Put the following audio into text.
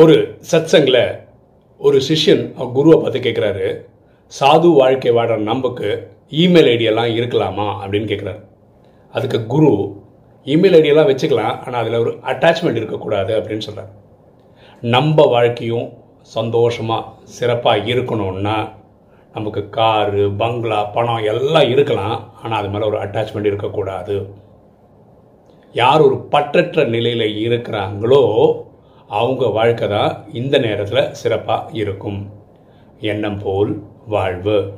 ஒரு சத்சங்கில் ஒரு சிஷ்யன் அவர் குருவை பார்த்து கேட்குறாரு சாது வாழ்க்கை வாடுற நம்புக்கு இமெயில் ஐடியெல்லாம் இருக்கலாமா? அப்படின்னு கேட்குறாரு அதுக்கு குரு இமெயில் ஐடியெல்லாம் வச்சுக்கலாம் ஆனால் அதில் ஒரு அட்டாச்மெண்ட் இருக்கக்கூடாது அப்படின்னு சொல்கிறார் நம்ம வாழ்க்கையும் சந்தோஷமாக சிறப்பாக இருக்கணும்னா நமக்கு காரு பங்களா பணம் எல்லாம் இருக்கலாம் ஆனால் அது மேலே ஒரு அட்டாச்மெண்ட் இருக்கக்கூடாது. யார் ஒரு பற்றற்ற நிலையில் இருக்கிறாங்களோ அவங்க வாழ்க்கை தான் இந்த நேரத்தில் சிறப்பாக இருக்கும். எண்ணம் போல் வாழ்வு.